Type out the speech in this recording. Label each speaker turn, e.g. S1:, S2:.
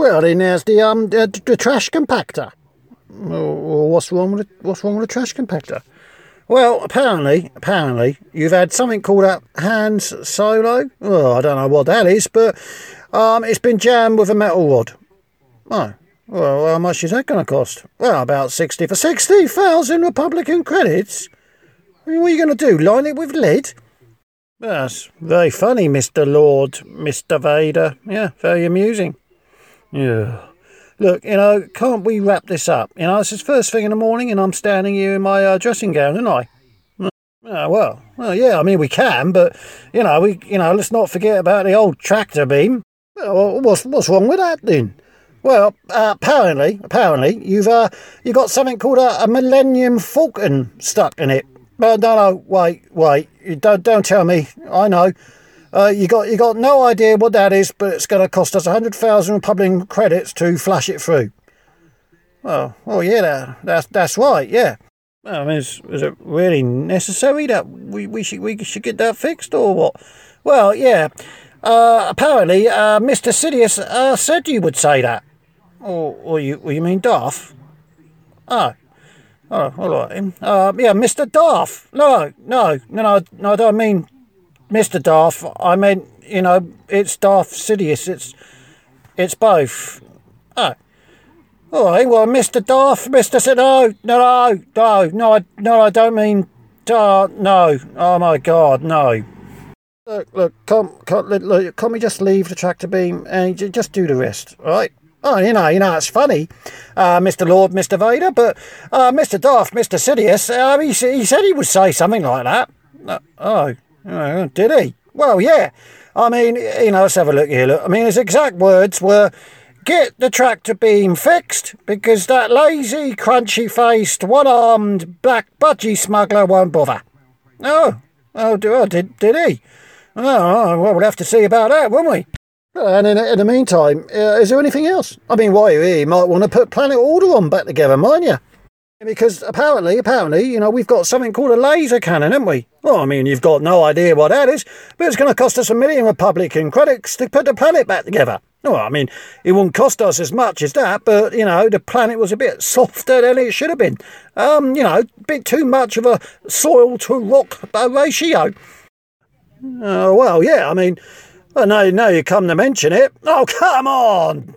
S1: Well, then there's the um the, the trash compactor. Well, what's wrong with the, what's wrong with the trash compactor? Well, apparently, apparently, you've had something called a hands solo. Oh, I don't know what that is, but um, it's been jammed with a metal rod. Oh, well, how much is that going to cost? Well, about sixty for sixty thousand Republican credits. I mean, What are you going to do? Line it with lead? That's very funny, Mister Lord, Mister Vader. Yeah, very amusing. Yeah. Look, you know, can't we wrap this up? You know, this is first thing in the morning, and I'm standing here in my uh, dressing gown, aren't I? Oh, well, well, yeah. I mean, we can, but you know, we, you know, let's not forget about the old tractor beam. Well, what's what's wrong with that then? Well, uh, apparently, apparently, you've uh, you got something called a, a Millennium Falcon stuck in it. No, no, wait, wait. Don't don't tell me. I know. Uh, you got you got no idea what that is, but it's going to cost us a hundred thousand Republican credits to flash it through. Oh, well, yeah, that, that's that's right. Yeah. I mean, is, is it really necessary that we, we should we should get that fixed or what? Well, yeah. Uh, apparently, uh, Mr. Sidious uh, said you would say that. Or, or you, or you mean Darth? Oh. Oh, all right. Uh, yeah, Mr. Darth. No, no, no, no, no, I don't mean Mr. Darth, I mean, you know, it's Darth Sidious. It's, it's both. Oh. All right, well, Mr. Darth, Mr. Sid, no, no, no, no, I, no, I don't mean, uh, no. Oh my God, no. Look, look, can't, can't, look, can't we just leave the tractor beam and just do the rest, right? Oh, you know, you know, it's funny, uh, Mr. Lord, Mr. Vader, but uh, Mr. Darth, Mr. Sidious, uh, he, he said he would say something like that. Uh, oh, Oh, did he? Well, yeah. I mean, you know, let's have a look here. Look, I mean, his exact words were, "Get the tractor beam fixed because that lazy, crunchy-faced, one-armed black budgie smuggler won't bother." Oh, oh, oh did did he? Oh, well, we'll have to see about that, won't we? And in, in the meantime, uh, is there anything else? I mean, why you might want to put Planet Alderaan back together, mind you? Because apparently, apparently, you know, we've got something called a laser cannon, haven't we? Well, I mean, you've got no idea what that is, but it's going to cost us a million Republican credits to put the planet back together. Well, I mean, it wouldn't cost us as much as that, but, you know, the planet was a bit softer than it should have been. Um, you know, a bit too much of a soil to rock ratio. Oh, well, yeah, I mean, I know, now you come to mention it. Oh, come on!